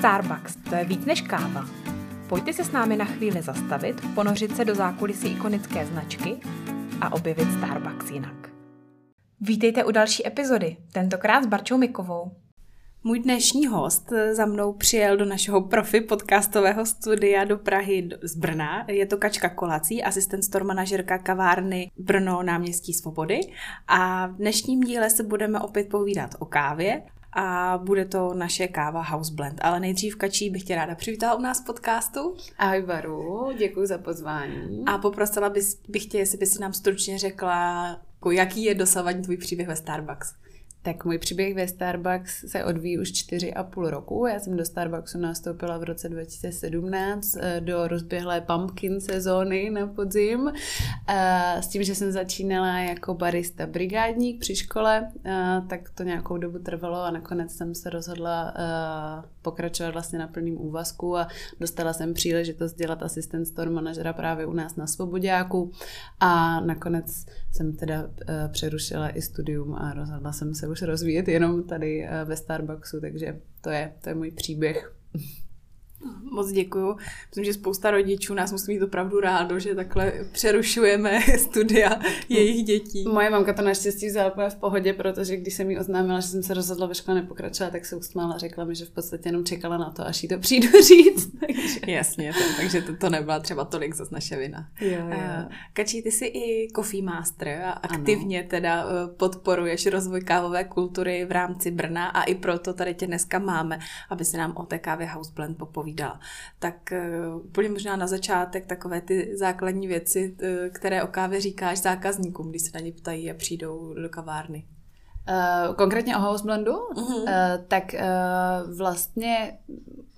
Starbucks, to je víc než káva. Pojďte se s námi na chvíli zastavit, ponořit se do zákulisí ikonické značky a objevit Starbucks jinak. Vítejte u další epizody, tentokrát s Barčou Mikovou. Můj dnešní host za mnou přijel do našeho profi podcastového studia do Prahy z Brna. Je to Kačka Kolací, asistent store manažerka kavárny Brno náměstí Svobody. A v dnešním díle se budeme opět povídat o kávě a bude to naše káva House Blend. Ale nejdřív Kačí bych tě ráda přivítala u nás v podcastu. Ahoj Baru, děkuji za pozvání. A poprosila bych tě, jestli by si nám stručně řekla, jako jaký je dosavadní tvůj příběh ve Starbucks. Tak můj příběh ve Starbucks se odvíjí už čtyři a půl roku. Já jsem do Starbucksu nastoupila v roce 2017 eh, do rozběhlé pumpkin sezóny na podzim eh, s tím, že jsem začínala jako barista brigádník při škole, eh, tak to nějakou dobu trvalo a nakonec jsem se rozhodla pokračovat vlastně na plným úvazku a dostala jsem příležitost dělat asistent store manažera právě u nás na Svobodáku a nakonec jsem teda přerušila i studium a rozhodla jsem se už rozvíjet jenom tady eh, ve Starbucksu, takže to je, to je můj příběh. Moc děkuju. Myslím, že spousta rodičů nás musí mít opravdu rádo, že takhle přerušujeme studia jejich dětí. Moje mamka to naštěstí vzala úplně v pohodě, protože když jsem jí oznámila, že jsem se rozhodla ve škole nepokračovat, tak se usmála a řekla mi, že v podstatě jenom čekala na to, až jí to přijdu říct. takže... Jasně, to, takže to, to nebyla třeba tolik zase naše vina. Jo, jo. Kačí, ty jsi i Coffee Master a aktivně ano. teda uh, podporuješ rozvoj kávové kultury v rámci Brna a i proto tady tě dneska máme, aby se nám o té kávě House Blend popovídal povídala. Tak uh, úplně možná na začátek takové ty základní věci, uh, které o kávě říkáš zákazníkům, když se na ně ptají a přijdou do kavárny. Uh, konkrétně o house blendu, uh-huh. uh, tak uh, vlastně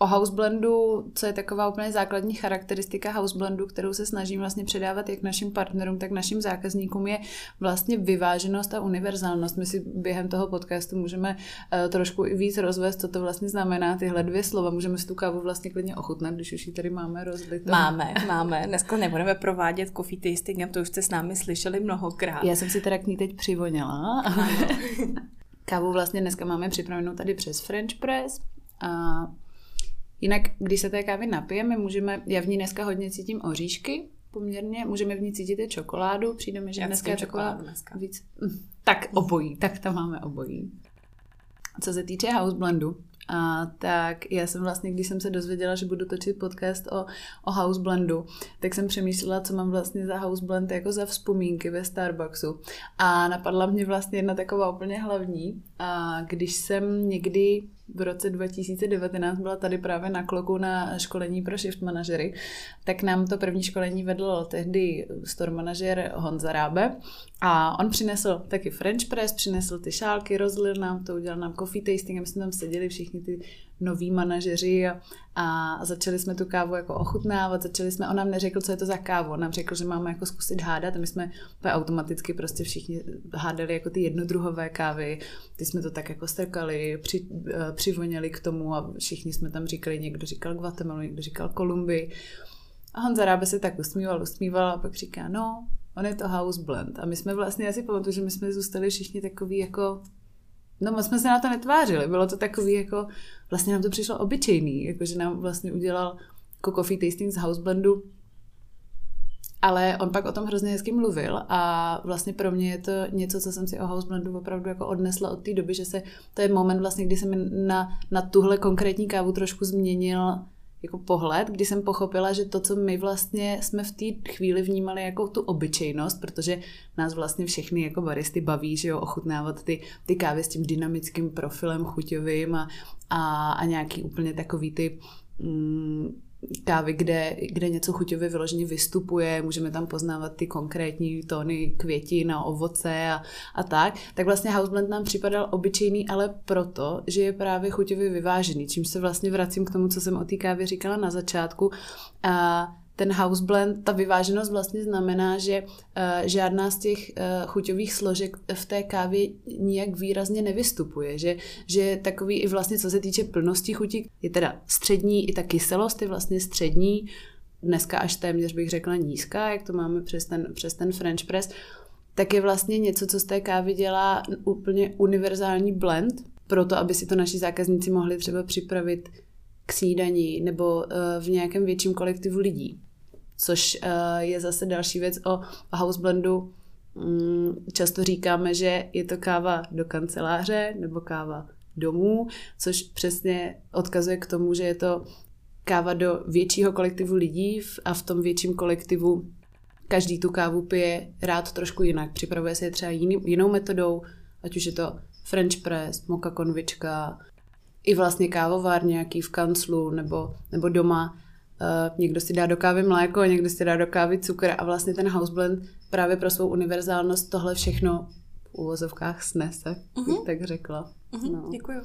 o house blendu, co je taková úplně základní charakteristika house blendu, kterou se snažím vlastně předávat jak našim partnerům, tak našim zákazníkům, je vlastně vyváženost a univerzálnost. My si během toho podcastu můžeme uh, trošku i víc rozvést, co to vlastně znamená, tyhle dvě slova. Můžeme si tu kávu vlastně klidně ochutnat, když už ji tady máme rozlitou. Máme, máme. Dneska nebudeme provádět coffee tasting, to už jste s námi slyšeli mnohokrát. Já jsem si teda k ní teď přivoněla. Kávu vlastně dneska máme připravenou tady přes French Press a jinak, když se té kávy napijeme, můžeme, já v ní dneska hodně cítím oříšky, poměrně, můžeme v ní cítit i čokoládu, přijde mi, že Já dneska je taková dneska. víc, tak obojí, tak tam máme obojí. Co se týče house blendu, a tak já jsem vlastně, když jsem se dozvěděla, že budu točit podcast o, o house blendu, tak jsem přemýšlela, co mám vlastně za house blend jako za vzpomínky ve Starbucksu. A napadla mě vlastně jedna taková úplně hlavní. A když jsem někdy v roce 2019 byla tady právě na kloku na školení pro shift manažery, tak nám to první školení vedl tehdy store manažer Honza Rábe a on přinesl taky French press, přinesl ty šálky, rozlil nám to, udělal nám coffee tasting a my jsme tam seděli všichni ty noví manažeři a, a začali jsme tu kávu jako ochutnávat, začali jsme, on nám neřekl, co je to za kávu, on nám řekl, že máme jako zkusit hádat a my jsme automaticky prostě všichni hádali jako ty jednodruhové kávy, ty jsme to tak jako strkali, při, eh, přivoněli k tomu a všichni jsme tam říkali, někdo říkal Guatemala, někdo říkal Kolumbii a Honza Rábe se tak usmíval, usmíval a pak říká, no, on je to house blend. A my jsme vlastně, já si pamatuju, že my jsme zůstali všichni takový jako No moc jsme se na to netvářili, bylo to takový jako, vlastně nám to přišlo obyčejný, jako že nám vlastně udělal jako coffee tasting z house blendu, ale on pak o tom hrozně hezky mluvil a vlastně pro mě je to něco, co jsem si o house blendu opravdu jako odnesla od té doby, že se, to je moment vlastně, kdy se mi na, na tuhle konkrétní kávu trošku změnil jako pohled, kdy jsem pochopila, že to, co my vlastně jsme v té chvíli vnímali jako tu obyčejnost, protože nás vlastně všechny jako baristy baví, že jo, ochutnávat ty, ty kávy s tím dynamickým profilem chuťovým a, a, a nějaký úplně takový ty mm, kávy, kde, kde něco chuťově vyloženě vystupuje, můžeme tam poznávat ty konkrétní tóny květin a ovoce a, a tak, tak vlastně houseblend nám připadal obyčejný, ale proto, že je právě chuťově vyvážený, čím se vlastně vracím k tomu, co jsem o té kávě říkala na začátku. A ten house blend, ta vyváženost vlastně znamená, že uh, žádná z těch uh, chuťových složek v té kávě nijak výrazně nevystupuje, že, že takový i vlastně co se týče plnosti chutí, je teda střední, i ta kyselost je vlastně střední, dneska až téměř bych řekla nízká, jak to máme přes ten, přes ten French press, tak je vlastně něco, co z té kávy dělá úplně univerzální blend, proto aby si to naši zákazníci mohli třeba připravit k snídani nebo v nějakém větším kolektivu lidí. Což je zase další věc o house blendu. Mm, často říkáme, že je to káva do kanceláře nebo káva domů, což přesně odkazuje k tomu, že je to káva do většího kolektivu lidí a v tom větším kolektivu každý tu kávu pije rád trošku jinak. Připravuje se je třeba jiný, jinou metodou, ať už je to French press, moka konvička, i vlastně kávovar nějaký v kanclu nebo, nebo doma. Uh, někdo si dá do kávy mléko, někdo si dá do kávy cukr a vlastně ten house blend právě pro svou univerzálnost tohle všechno v úvozovkách snese, uh-huh. tak řekla. Uh-huh, no. Děkuju.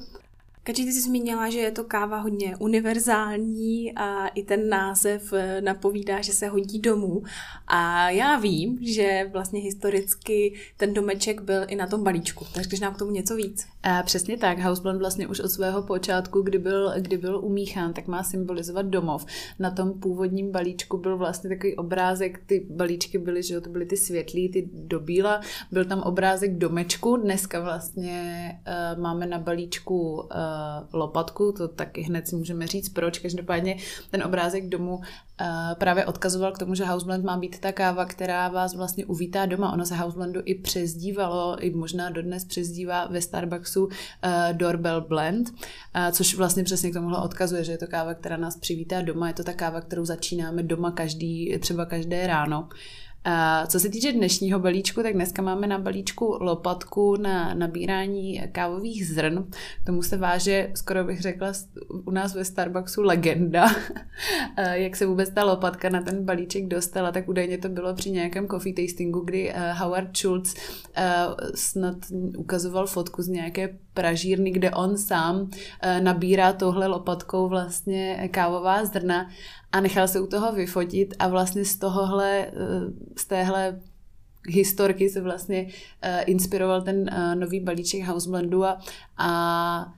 Kači, ty jsi zmínila, že je to káva hodně univerzální a i ten název eh, napovídá, že se hodí domů. A já vím, že vlastně historicky ten domeček byl i na tom balíčku. Takže když nám k tomu něco víc. A přesně tak. Houseblend vlastně už od svého počátku, kdy byl, kdy byl umíchán, tak má symbolizovat domov. Na tom původním balíčku byl vlastně takový obrázek, ty balíčky byly, že to byly ty světlý, ty do bíla. Byl tam obrázek domečku. Dneska vlastně uh, máme na balíčku uh, lopatku, to taky hned si můžeme říct proč. Každopádně ten obrázek domu uh, právě odkazoval k tomu, že Houseblend má být ta káva, která vás vlastně uvítá doma. Ono se Houseblendu i přezdívalo, i možná dodnes přezdívá ve Starbucksu uh, Doorbell Blend, což vlastně přesně k tomuhle odkazuje, že je to káva, která nás přivítá doma. Je to ta káva, kterou začínáme doma každý, třeba každé ráno. Co se týče dnešního balíčku, tak dneska máme na balíčku lopatku na nabírání kávových zrn. K tomu se váže, skoro bych řekla, u nás ve Starbucksu legenda. Jak se vůbec ta lopatka na ten balíček dostala, tak údajně to bylo při nějakém coffee tastingu, kdy eh, Howard Schultz eh, snad ukazoval fotku z nějaké pražírny, kde on sám eh, nabírá touhle lopatkou vlastně kávová zrna a nechal se u toho vyfotit a vlastně z tohohle, eh, z téhle historky se vlastně uh, inspiroval ten nový balíček Houseblendu a, a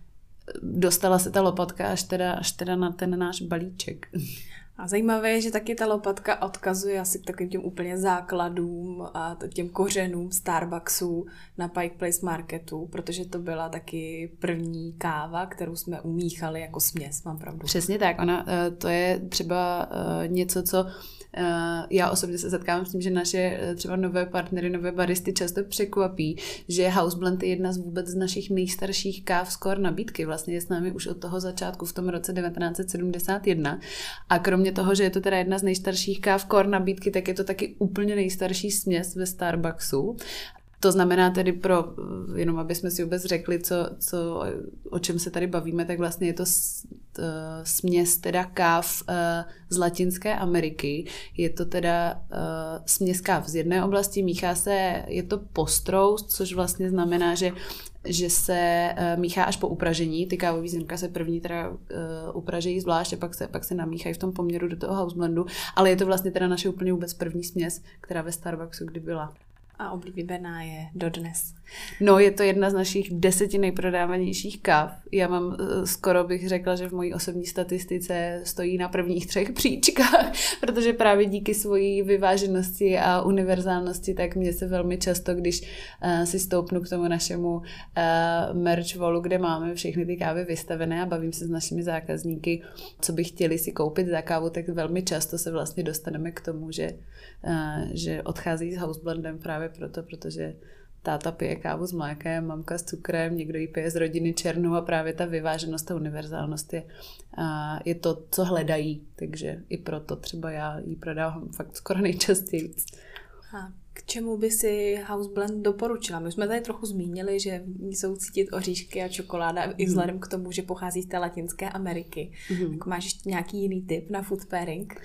dostala se ta lopatka až teda, až teda na ten náš balíček. A zajímavé je, že taky ta lopatka odkazuje asi k takovým těm úplně základům a těm kořenům Starbucksu na Pike Place Marketu, protože to byla taky první káva, kterou jsme umíchali jako směs, mám pravdu. Přesně tak, ona, eh, to je třeba eh, něco, co já osobně se setkávám s tím, že naše eh, třeba nové partnery, nové baristy často překvapí, že House Blend je jedna z vůbec z našich nejstarších káv skor nabídky. Vlastně je s námi už od toho začátku v tom roce 1971. A kromě toho, že je to teda jedna z nejstarších káv kor nabídky, tak je to taky úplně nejstarší směs ve Starbucksu. To znamená tedy pro, jenom aby jsme si vůbec řekli, co, co, o čem se tady bavíme, tak vlastně je to směs teda káv eh, z Latinské Ameriky. Je to teda eh, směs káv z jedné oblasti, míchá se, je to postrous, což vlastně znamená, že že se uh, míchá až po upražení. Ty kávové zrnka se první teda upražejí zvlášť a pak se, pak se namíchají v tom poměru do toho house blendu, ale je to vlastně teda naše úplně vůbec první směs, která ve Starbucksu kdy byla a oblíbená je dodnes. No, je to jedna z našich deseti nejprodávanějších káv. Já mám, eh, skoro bych řekla, že v mojí osobní statistice stojí na prvních třech příčkách, protože právě díky svojí vyváženosti a univerzálnosti, tak mě se velmi často, když uh, si stoupnu k tomu našemu uh, merch wallu, kde máme všechny ty kávy vystavené a bavím se s našimi zákazníky, co by chtěli si koupit za kávu, tak velmi často se vlastně dostaneme k tomu, že, uh, že odchází s houseblendem právě proto, protože táta pije kávu s mlékem, mamka s cukrem, někdo ji pije z rodiny černou a právě ta vyváženost a univerzálnost je, je to, co hledají. Takže i proto třeba já ji prodávám fakt skoro nejčastěji. A k čemu by si House Blend doporučila? My jsme tady trochu zmínili, že v ní jsou cítit oříšky a čokoláda mm. i mhm. vzhledem k tomu, že pochází z té Latinské Ameriky. Mm. Tak máš ještě nějaký jiný tip na food pairing?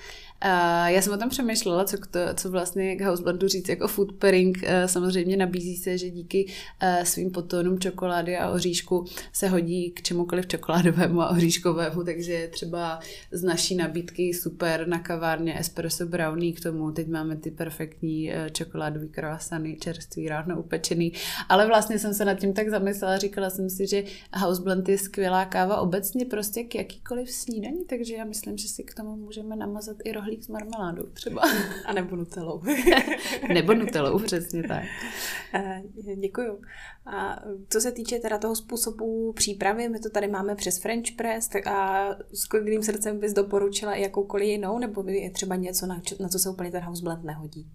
Uh, já jsem o tom přemýšlela, co, to, co vlastně k Houseblendu říct jako food pairing. Uh, samozřejmě nabízí se, že díky uh, svým potónům čokolády a oříšku se hodí k čemukoliv čokoládovému a oříškovému, takže třeba z naší nabídky super na kavárně espresso brownie k tomu. Teď máme ty perfektní uh, čokoládový croissany, čerstvý, ráno upečený. Ale vlastně jsem se nad tím tak zamyslela, říkala jsem si, že Houseblend je skvělá káva obecně prostě k jakýkoliv snídaní, takže já myslím, že si k tomu můžeme namazat i rohlík s marmeládou třeba. A nebo nutelou. nebo nutelou, přesně tak. Eh, děkuju. A co se týče teda toho způsobu přípravy, my to tady máme přes French press tak a s klidným srdcem bys doporučila i jakoukoliv jinou, nebo je třeba něco, na, na co se úplně ten house blend nehodí?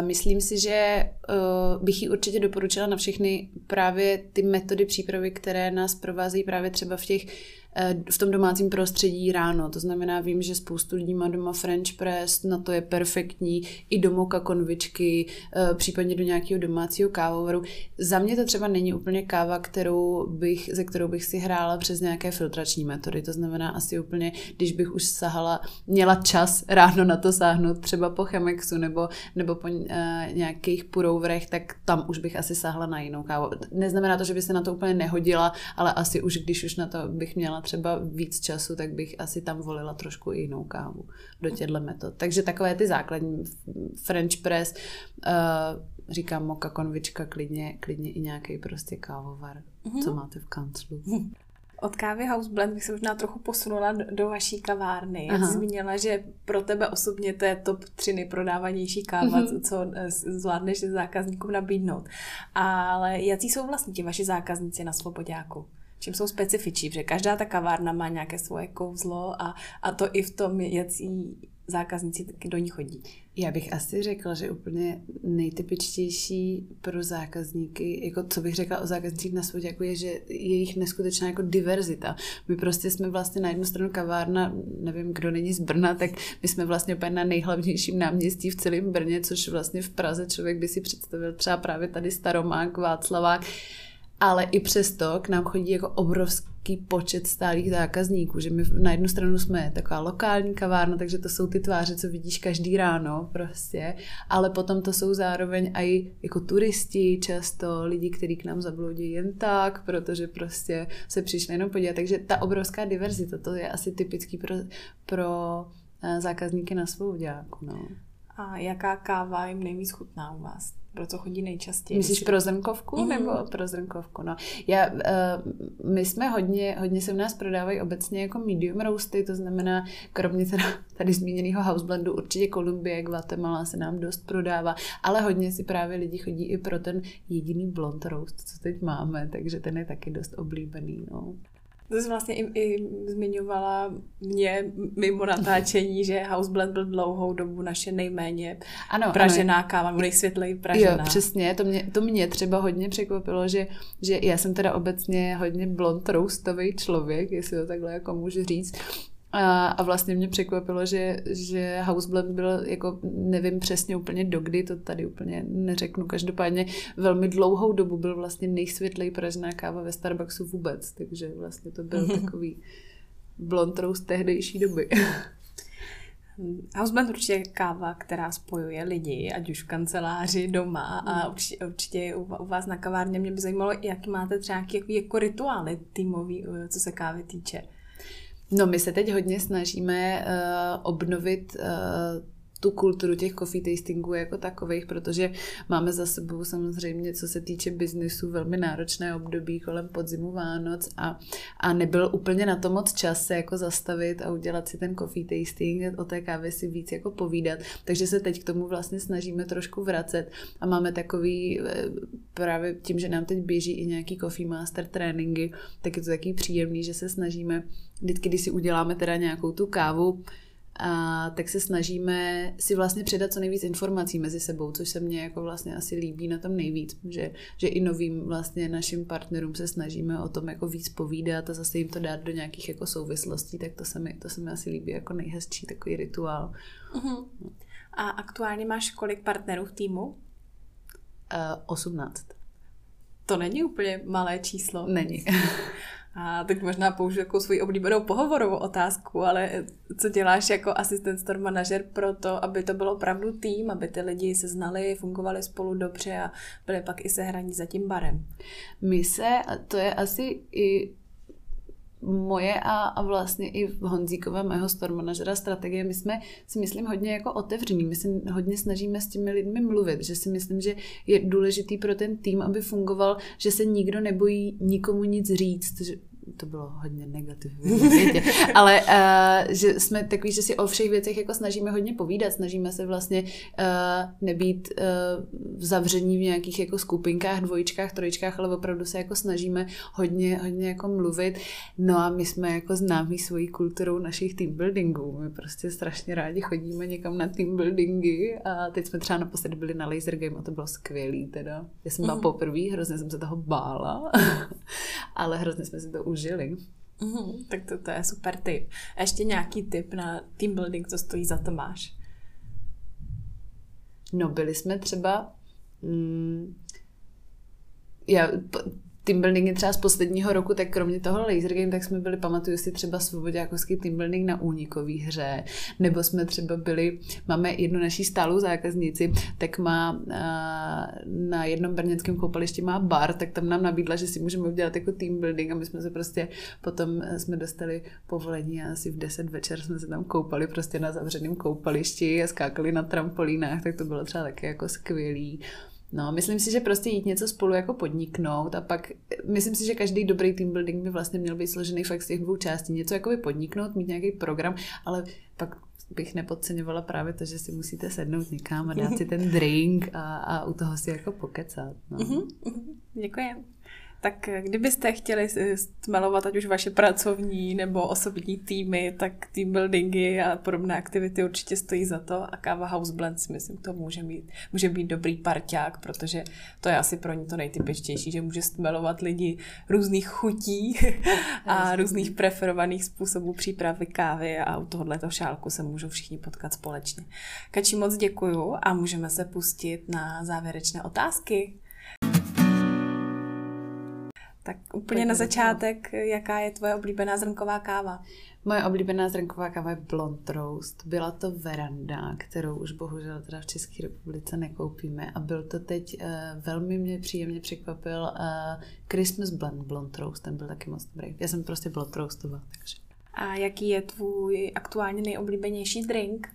Myslím si, že uh, bych ji určitě doporučila na všechny právě ty metody přípravy, které nás provázejí právě třeba v těch Eh, v tom domácím prostředí ráno. To znamená, vím, že spoustu lidí má doma French press, na to je perfektní, i do moka konvičky, eh, případně do nějakého domácího kávovaru. Za mě to třeba není úplně káva, kterou bych, ze kterou bych si hrála přes nějaké filtrační metody. To znamená asi úplně, když bych už sahala, měla čas ráno na to sáhnout třeba po Chemexu nebo, nebo po uh, nějakých purouvrech, tak tam už bych asi sáhla na jinou kávu. Neznamená to, že by se na to úplně nehodila, ale asi už, když už na to bych měla třeba víc času, tak bych asi tam volila trošku jinou kávu do těchto metod. Takže takové ty základní French press, uh, říkám moka konvička, klidně, klidně i nějaký prostě kávovar, mm-hmm. co máte v kanclu. Od kávy House Blend bych se možná trochu posunula do, do vaší kavárny. Já jsi zmínila, že pro tebe osobně to je top 3 nejprodávanější káva, mm-hmm. co eh, zvládneš zákazníkům nabídnout. Ale jaký jsou vlastně ti vaši zákazníci na Svobodáku? Čím jsou specifičí, protože každá ta kavárna má nějaké svoje kouzlo a, a to i v tom, jaký zákazníci do ní chodí. Já bych asi řekla, že úplně nejtypičtější pro zákazníky, jako co bych řekla o zákaznících na světě, jako je, že je jich neskutečná jako diverzita. My prostě jsme vlastně na jednu stranu kavárna, nevím, kdo není z Brna, tak my jsme vlastně úplně na nejhlavnějším náměstí v celém Brně, což vlastně v Praze člověk by si představil třeba právě tady Staromák, Václavák, ale i přesto k nám chodí jako obrovský počet stálých zákazníků, že my na jednu stranu jsme taková lokální kavárna, takže to jsou ty tváře, co vidíš každý ráno prostě, ale potom to jsou zároveň i jako turisti, často lidi, kteří k nám zabloudí jen tak, protože prostě se přišli jenom podívat, takže ta obrovská diverzita, to je asi typický pro, pro eh, zákazníky na svou děláku, no. A jaká káva jim nejvíc chutná u vás? pro co chodí nejčastěji. Myslíš pro zrnkovku mm. nebo pro zrnkovku? No. Já, uh, my jsme hodně, hodně se u nás prodávají obecně jako medium roasty, to znamená, kromě teda tady zmíněného house blendu, určitě Kolumbie, Guatemala se nám dost prodává, ale hodně si právě lidi chodí i pro ten jediný blond roast, co teď máme, takže ten je taky dost oblíbený. No. To jsi vlastně i, i zmiňovala mě mimo natáčení, že House Blend byl dlouhou dobu naše nejméně ano, pražená ano. káva, nejsvětleji pražená. Jo, přesně, to mě, to mě třeba hodně překvapilo, že, že já jsem teda obecně hodně blond roastový člověk, jestli to takhle jako můžu říct, a, a vlastně mě překvapilo, že, že Houseblend byl, jako nevím přesně úplně dokdy, to tady úplně neřeknu, každopádně velmi dlouhou dobu byl vlastně nejsvětlej pražená káva ve Starbucksu vůbec, takže vlastně to byl takový blond roast tehdejší doby. Houseblend určitě je káva, která spojuje lidi, ať už v kanceláři, doma a hmm. určitě, určitě u, vás na kavárně. Mě by zajímalo, jak máte třeba nějaké jako, jako rituály týmový, co se kávy týče. No my se teď hodně snažíme uh, obnovit uh, tu kulturu těch coffee tastingů jako takových, protože máme za sebou samozřejmě, co se týče biznesu, velmi náročné období kolem podzimu Vánoc a, a nebyl úplně na to moc čas se jako zastavit a udělat si ten coffee tasting, o té kávě si víc jako povídat. Takže se teď k tomu vlastně snažíme trošku vracet a máme takový, eh, právě tím, že nám teď běží i nějaký coffee master tréninky, tak je to takový příjemný, že se snažíme vždycky, když si uděláme teda nějakou tu kávu, a tak se snažíme si vlastně předat co nejvíc informací mezi sebou, což se mně jako vlastně asi líbí na tom nejvíc, že, že i novým vlastně našim partnerům se snažíme o tom jako víc povídat a zase jim to dát do nějakých jako souvislostí, tak to se mi, to se mi asi líbí jako nejhezčí takový rituál. Uh-huh. A aktuálně máš kolik partnerů v týmu? Uh, 18. To není úplně malé číslo. Není. A teď možná použiju jako svoji oblíbenou pohovorovou otázku, ale co děláš jako asistent store manažer pro to, aby to bylo opravdu tým, aby ty lidi se znali, fungovali spolu dobře a byli pak i sehraní za tím barem? My se, to je asi i moje a, a vlastně i Honzíkové, mého store manažera strategie, my jsme si myslím hodně jako otevření, my si hodně snažíme s těmi lidmi mluvit, že si myslím, že je důležitý pro ten tým, aby fungoval, že se nikdo nebojí nikomu nic říct, že to bylo hodně negativní ale uh, že jsme takový, že si o všech věcech jako snažíme hodně povídat, snažíme se vlastně uh, nebýt uh, zavření v nějakých jako skupinkách, dvojičkách, trojičkách, ale opravdu se jako snažíme hodně, hodně jako mluvit. No a my jsme jako známí svojí kulturou našich team buildingů. My prostě strašně rádi chodíme někam na team buildingy a teď jsme třeba naposledy byli na laser game a to bylo skvělý teda. Já jsem byla mm. poprvé, hrozně jsem se toho bála, ale hrozně jsme si to užili. Mm, tak to, to je super tip. A ještě nějaký tip na team building, co stojí za to máš? No, byli jsme třeba... Mm, já team buildingy třeba z posledního roku, tak kromě toho laser game, tak jsme byli, pamatuju si třeba svobodákovský team building na únikový hře, nebo jsme třeba byli, máme jednu naší stálou zákaznici, tak má na jednom brněnském koupališti má bar, tak tam nám nabídla, že si můžeme udělat jako team building a my jsme se prostě potom jsme dostali povolení a asi v 10 večer jsme se tam koupali prostě na zavřeném koupališti a skákali na trampolínách, tak to bylo třeba taky jako skvělý. No, myslím si, že prostě jít něco spolu jako podniknout a pak, myslím si, že každý dobrý team building by vlastně měl být složený fakt z těch dvou částí. Něco jako by podniknout, mít nějaký program, ale pak bych nepodceňovala právě to, že si musíte sednout někam a dát si ten drink a, a u toho si jako pokecat. No. Mhm, Děkuji. Tak kdybyste chtěli stmelovat ať už vaše pracovní nebo osobní týmy, tak team buildingy a podobné aktivity určitě stojí za to a káva House Blend si myslím, to může, mít, může být dobrý parťák, protože to je asi pro ně to nejtypičtější, že může stmelovat lidi různých chutí a různých preferovaných způsobů přípravy kávy a u tohoto šálku se můžou všichni potkat společně. Kači, moc děkuju a můžeme se pustit na závěrečné otázky. Tak úplně tak na začátek, jaká je tvoje oblíbená zrnková káva? Moje oblíbená zrnková káva je Blond Roast. Byla to veranda, kterou už bohužel teda v České republice nekoupíme a byl to teď, uh, velmi mě příjemně překvapil uh, Christmas Blend Blond Roast, ten byl taky moc dobrý. Já jsem prostě Blond Roastová, takže. A jaký je tvůj aktuálně nejoblíbenější drink?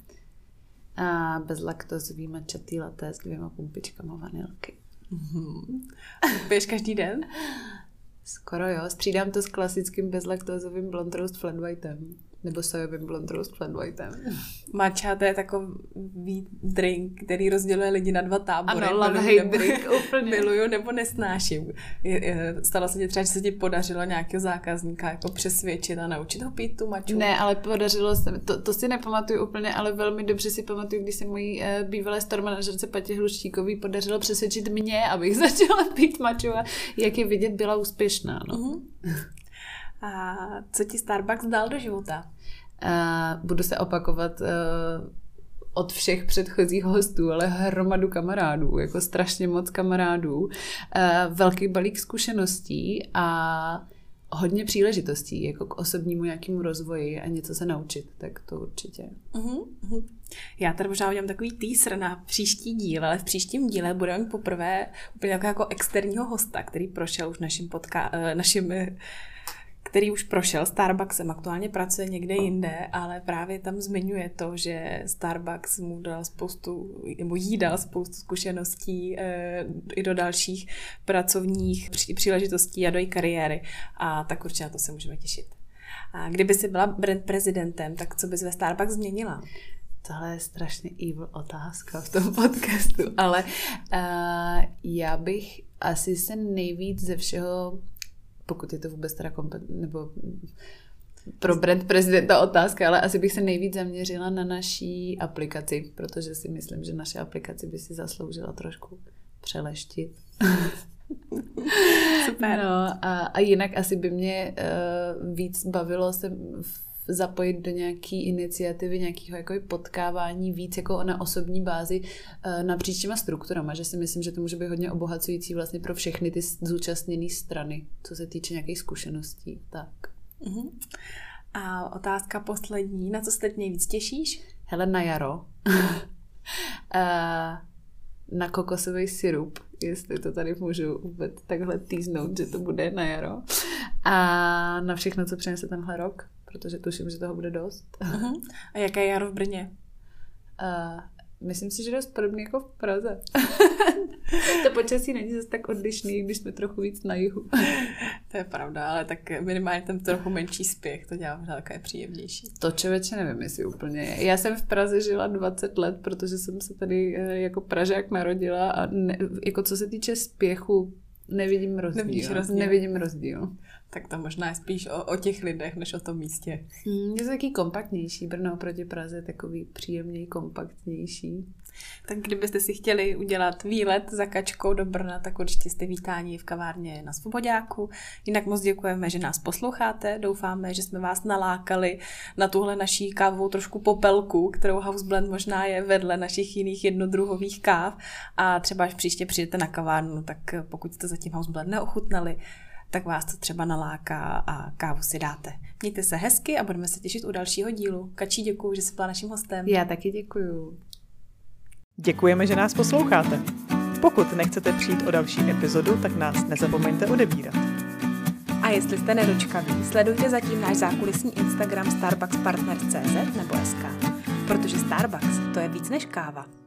A bezlaktozový mačatý latte s dvěma pumpičkama vanilky. Mm-hmm. Piješ každý den? Skoro jo, střídám to s klasickým bezlaktózovým blond roast flat whiteem. Nebo sojovým blond roast flat whiteem. Matcha to je takový drink, který rozděluje lidi na dva tábory. Ano, love hate drink, úplně. Miluju nebo nesnáším. Stalo se ti třeba, že se ti podařilo nějakého zákazníka jako přesvědčit a naučit ho pít tu maču? Ne, ale podařilo se, to, to si nepamatuju úplně, ale velmi dobře si pamatuju, když se mojí uh, bývalé store manažerce Patě Hluštíkový podařilo přesvědčit mě, abych začala pít maču a jak je vidět, byla úspěšná. No. Uh-huh. A co ti Starbucks dal do života? Uh, budu se opakovat uh, od všech předchozích hostů, ale hromadu kamarádů, jako strašně moc kamarádů, uh, velký balík zkušeností a hodně příležitostí jako k osobnímu nějakému rozvoji a něco se naučit, tak to určitě. Uh-huh, uh-huh. Já tady možná udělám takový teaser na příští díl, ale v příštím díle budeme poprvé úplně jako, jako externího hosta, který prošel už naším, podka- naším který už prošel Starbucksem, aktuálně pracuje někde jinde, ale právě tam zmiňuje to, že Starbucks mu dal spoustu, nebo jí dal spoustu zkušeností e, i do dalších pracovních pří, příležitostí a do její kariéry. A tak určitě na to se můžeme těšit. A kdyby si byla brand prezidentem, tak co bys ve Starbucks změnila? Tohle je strašně evil otázka v tom podcastu, ale uh, já bych asi se nejvíc ze všeho pokud je to vůbec teda kompet, nebo pro brand prezidenta otázka, ale asi bych se nejvíc zaměřila na naší aplikaci, protože si myslím, že naše aplikace by si zasloužila trošku přeleštit. Super. No, a, a jinak asi by mě uh, víc bavilo se v zapojit do nějaké iniciativy, nějakého jako potkávání víc jako na osobní bázi uh, napříč těma strukturama, že si myslím, že to může být hodně obohacující vlastně pro všechny ty zúčastněné strany, co se týče nějakých zkušeností. Tak. Uh-huh. A otázka poslední, na co se teď nejvíc těšíš? Hele, na jaro. uh, na kokosový syrup, jestli to tady můžu vůbec takhle týznout, že to bude na jaro. A na všechno, co přinese tenhle rok protože tuším, že toho bude dost. Uh-huh. A jaké je jaro v Brně? Uh, myslím si, že dost podobně jako v Praze. to počasí není zase tak odlišný, když jsme trochu víc na jihu. To je pravda, ale tak minimálně ten trochu menší spěch, to dělá možná také příjemnější. To člověče nevím, jestli úplně je. Já jsem v Praze žila 20 let, protože jsem se tady eh, jako Pražák narodila a ne, jako co se týče spěchu, nevidím rozdíl. Nevidíš rozdíl. Nevidím rozdíl. Tak to možná je spíš o, o těch lidech, než o tom místě. Hmm, je to taky kompaktnější. Brno proti Praze je takový příjemněji kompaktnější. Tak kdybyste si chtěli udělat výlet za kačkou do Brna, tak určitě jste vítáni v kavárně na Svobodáku. Jinak moc děkujeme, že nás posloucháte. Doufáme, že jsme vás nalákali na tuhle naší kávovou trošku popelku, kterou House Blend možná je vedle našich jiných jednodruhových káv. A třeba až příště přijdete na kavárnu, tak pokud jste zatím House Blend neochutnali, tak vás to třeba naláká a kávu si dáte. Mějte se hezky a budeme se těšit u dalšího dílu. Kačí, děkuji, že jsi byla naším hostem. Já taky děkuju. Děkujeme, že nás posloucháte. Pokud nechcete přijít o další epizodu, tak nás nezapomeňte odebírat. A jestli jste nedočkaví, sledujte zatím náš zákulisní Instagram starbuckspartner.cz nebo SK, protože Starbucks to je víc než káva.